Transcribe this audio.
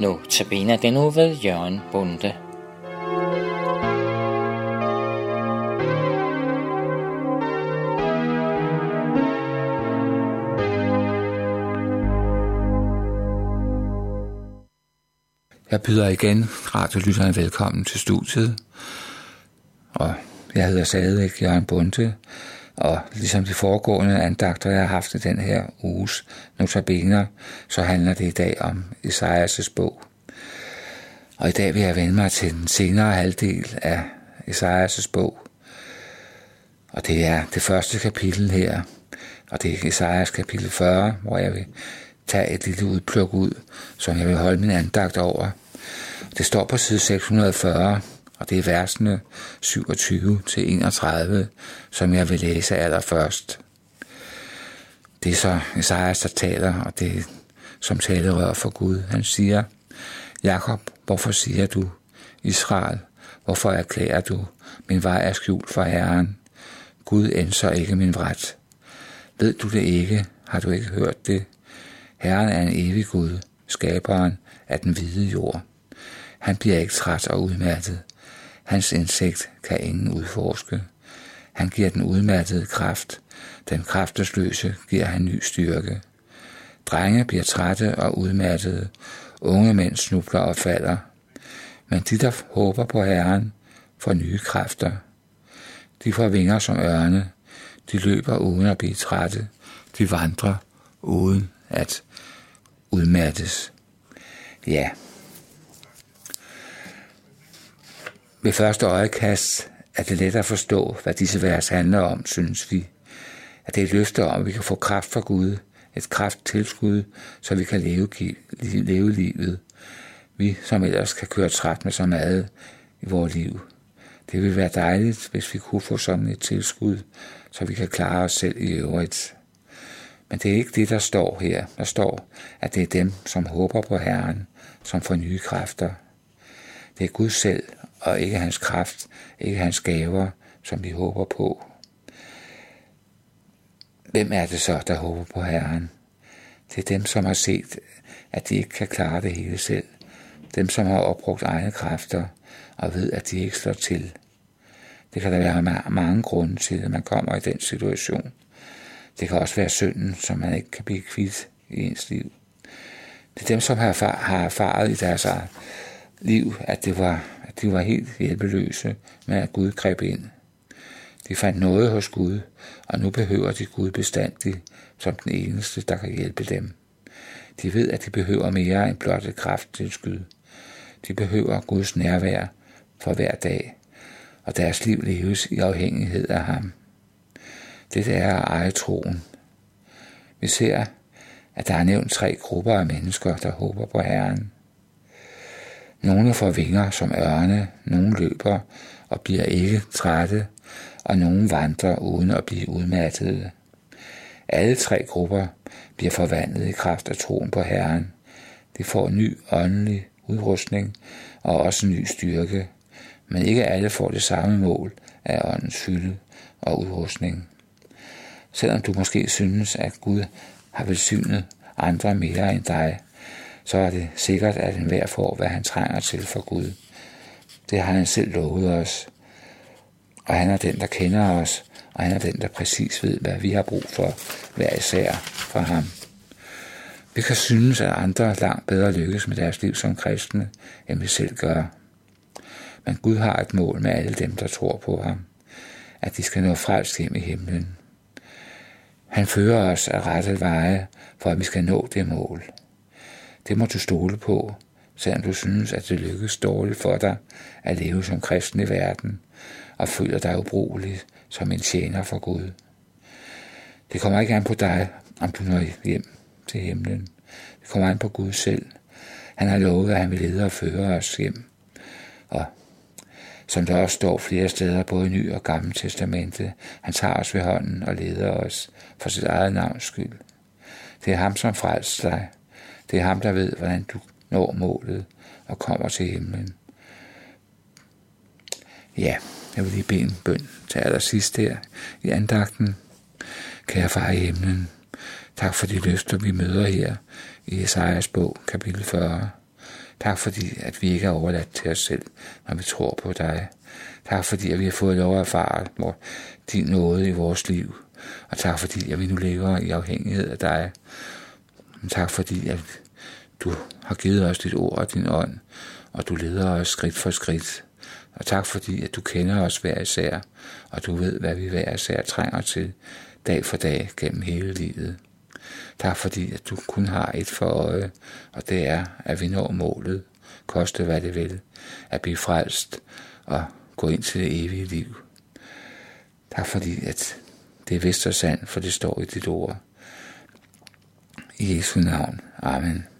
Nu tabiner den nu ved Jørgen Bunde. Jeg byder igen radiolytterne velkommen til studiet. Og jeg hedder stadigvæk Jørgen Bunde, og ligesom de foregående andagter, jeg har haft i den her uges notabener, så handler det i dag om Esajas' bog. Og i dag vil jeg vende mig til den senere halvdel af Esajas' bog. Og det er det første kapitel her, og det er Esajas kapitel 40, hvor jeg vil tage et lille udpluk ud, som jeg vil holde min andagt over. Det står på side 640, og det er versene 27 til 31, som jeg vil læse allerførst. Det er så Esajas, der taler, og det er som talerør for Gud. Han siger, Jakob, hvorfor siger du, Israel, hvorfor erklærer du, min vej er skjult for Herren? Gud ændrer ikke min vret. Ved du det ikke? Har du ikke hørt det? Herren er en evig Gud, skaberen af den hvide jord. Han bliver ikke træt og udmattet. Hans indsigt kan ingen udforske. Han giver den udmattede kraft. Den kraftesløse giver han ny styrke. Drenge bliver trætte og udmattede. Unge mænd snubler og falder. Men de, der håber på Herren, får nye kræfter. De får vinger som ørne. De løber uden at blive trætte. De vandrer uden at udmattes. Ja. Ved første øjekast er det let at forstå, hvad disse vers handler om, synes vi. At det er et løfte om, at vi kan få kraft fra Gud, et krafttilskud, så vi kan leve, leve livet. Vi, som ellers kan køre træt med så meget i vores liv. Det ville være dejligt, hvis vi kunne få sådan et tilskud, så vi kan klare os selv i øvrigt. Men det er ikke det, der står her. Der står, at det er dem, som håber på Herren, som får nye kræfter. Det er Gud selv, og ikke hans kraft, ikke hans gaver, som vi håber på. Hvem er det så, der håber på Herren? Det er dem, som har set, at de ikke kan klare det hele selv. Dem, som har opbrugt egne kræfter og ved, at de ikke slår til. Det kan der være mange grunde til, at man kommer i den situation. Det kan også være synden, som man ikke kan blive kvidt i ens liv. Det er dem, som har, har erfaret i deres liv, at, det var, at de var helt hjælpeløse med, at Gud greb ind. De fandt noget hos Gud, og nu behøver de Gud bestandigt som den eneste, der kan hjælpe dem. De ved, at de behøver mere end blot et krafttilskud. De behøver Guds nærvær for hver dag, og deres liv leves i afhængighed af ham. Det er at eje troen. Vi ser, at der er nævnt tre grupper af mennesker, der håber på Herren. Nogle får vinger som ørne, nogle løber og bliver ikke trætte, og nogle vandrer uden at blive udmattede. Alle tre grupper bliver forvandlet i kraft af troen på Herren. De får ny åndelig udrustning og også ny styrke, men ikke alle får det samme mål af åndens fylde og udrustning. Selvom du måske synes, at Gud har velsignet andre mere end dig, så er det sikkert, at enhver får, hvad han trænger til for Gud. Det har han selv lovet os. Og han er den, der kender os, og han er den, der præcis ved, hvad vi har brug for, hver især fra ham. Vi kan synes, at andre langt bedre lykkes med deres liv som kristne, end vi selv gør. Men Gud har et mål med alle dem, der tror på ham, at de skal nå frelst hjem i himlen. Han fører os af rette veje, for at vi skal nå det mål. Det må du stole på, selvom du synes, at det lykkes dårligt for dig at leve som kristen i verden, og føler dig ubrugelig som en tjener for Gud. Det kommer ikke an på dig, om du når hjem til himlen. Det kommer an på Gud selv. Han har lovet, at han vil lede og føre os hjem. Og som der også står flere steder, både i Ny og Gamle Testamente, han tager os ved hånden og leder os for sit eget navns skyld. Det er ham, som frelser dig. Det er ham, der ved, hvordan du når målet og kommer til himlen. Ja, jeg vil lige bede en bøn til allersidst her i andagten. Kære far i himlen, tak for de løfter, vi møder her i Esajas bog, kapitel 40. Tak fordi, at vi ikke er overladt til os selv, når vi tror på dig. Tak fordi, at vi har fået lov at erfare din nåde i vores liv. Og tak fordi, at vi nu lever i afhængighed af dig. Tak fordi, at du har givet os dit ord og din ånd, og du leder os skridt for skridt. Og tak fordi, at du kender os hver især, og du ved, hvad vi hver især trænger til dag for dag gennem hele livet. Tak fordi, at du kun har et for øje, og det er, at vi når målet, koste hvad det vil, at blive frelst og gå ind til det evige liv. Tak fordi, at det er vist og sandt, for det står i dit ord. I Jesu navn. Amen.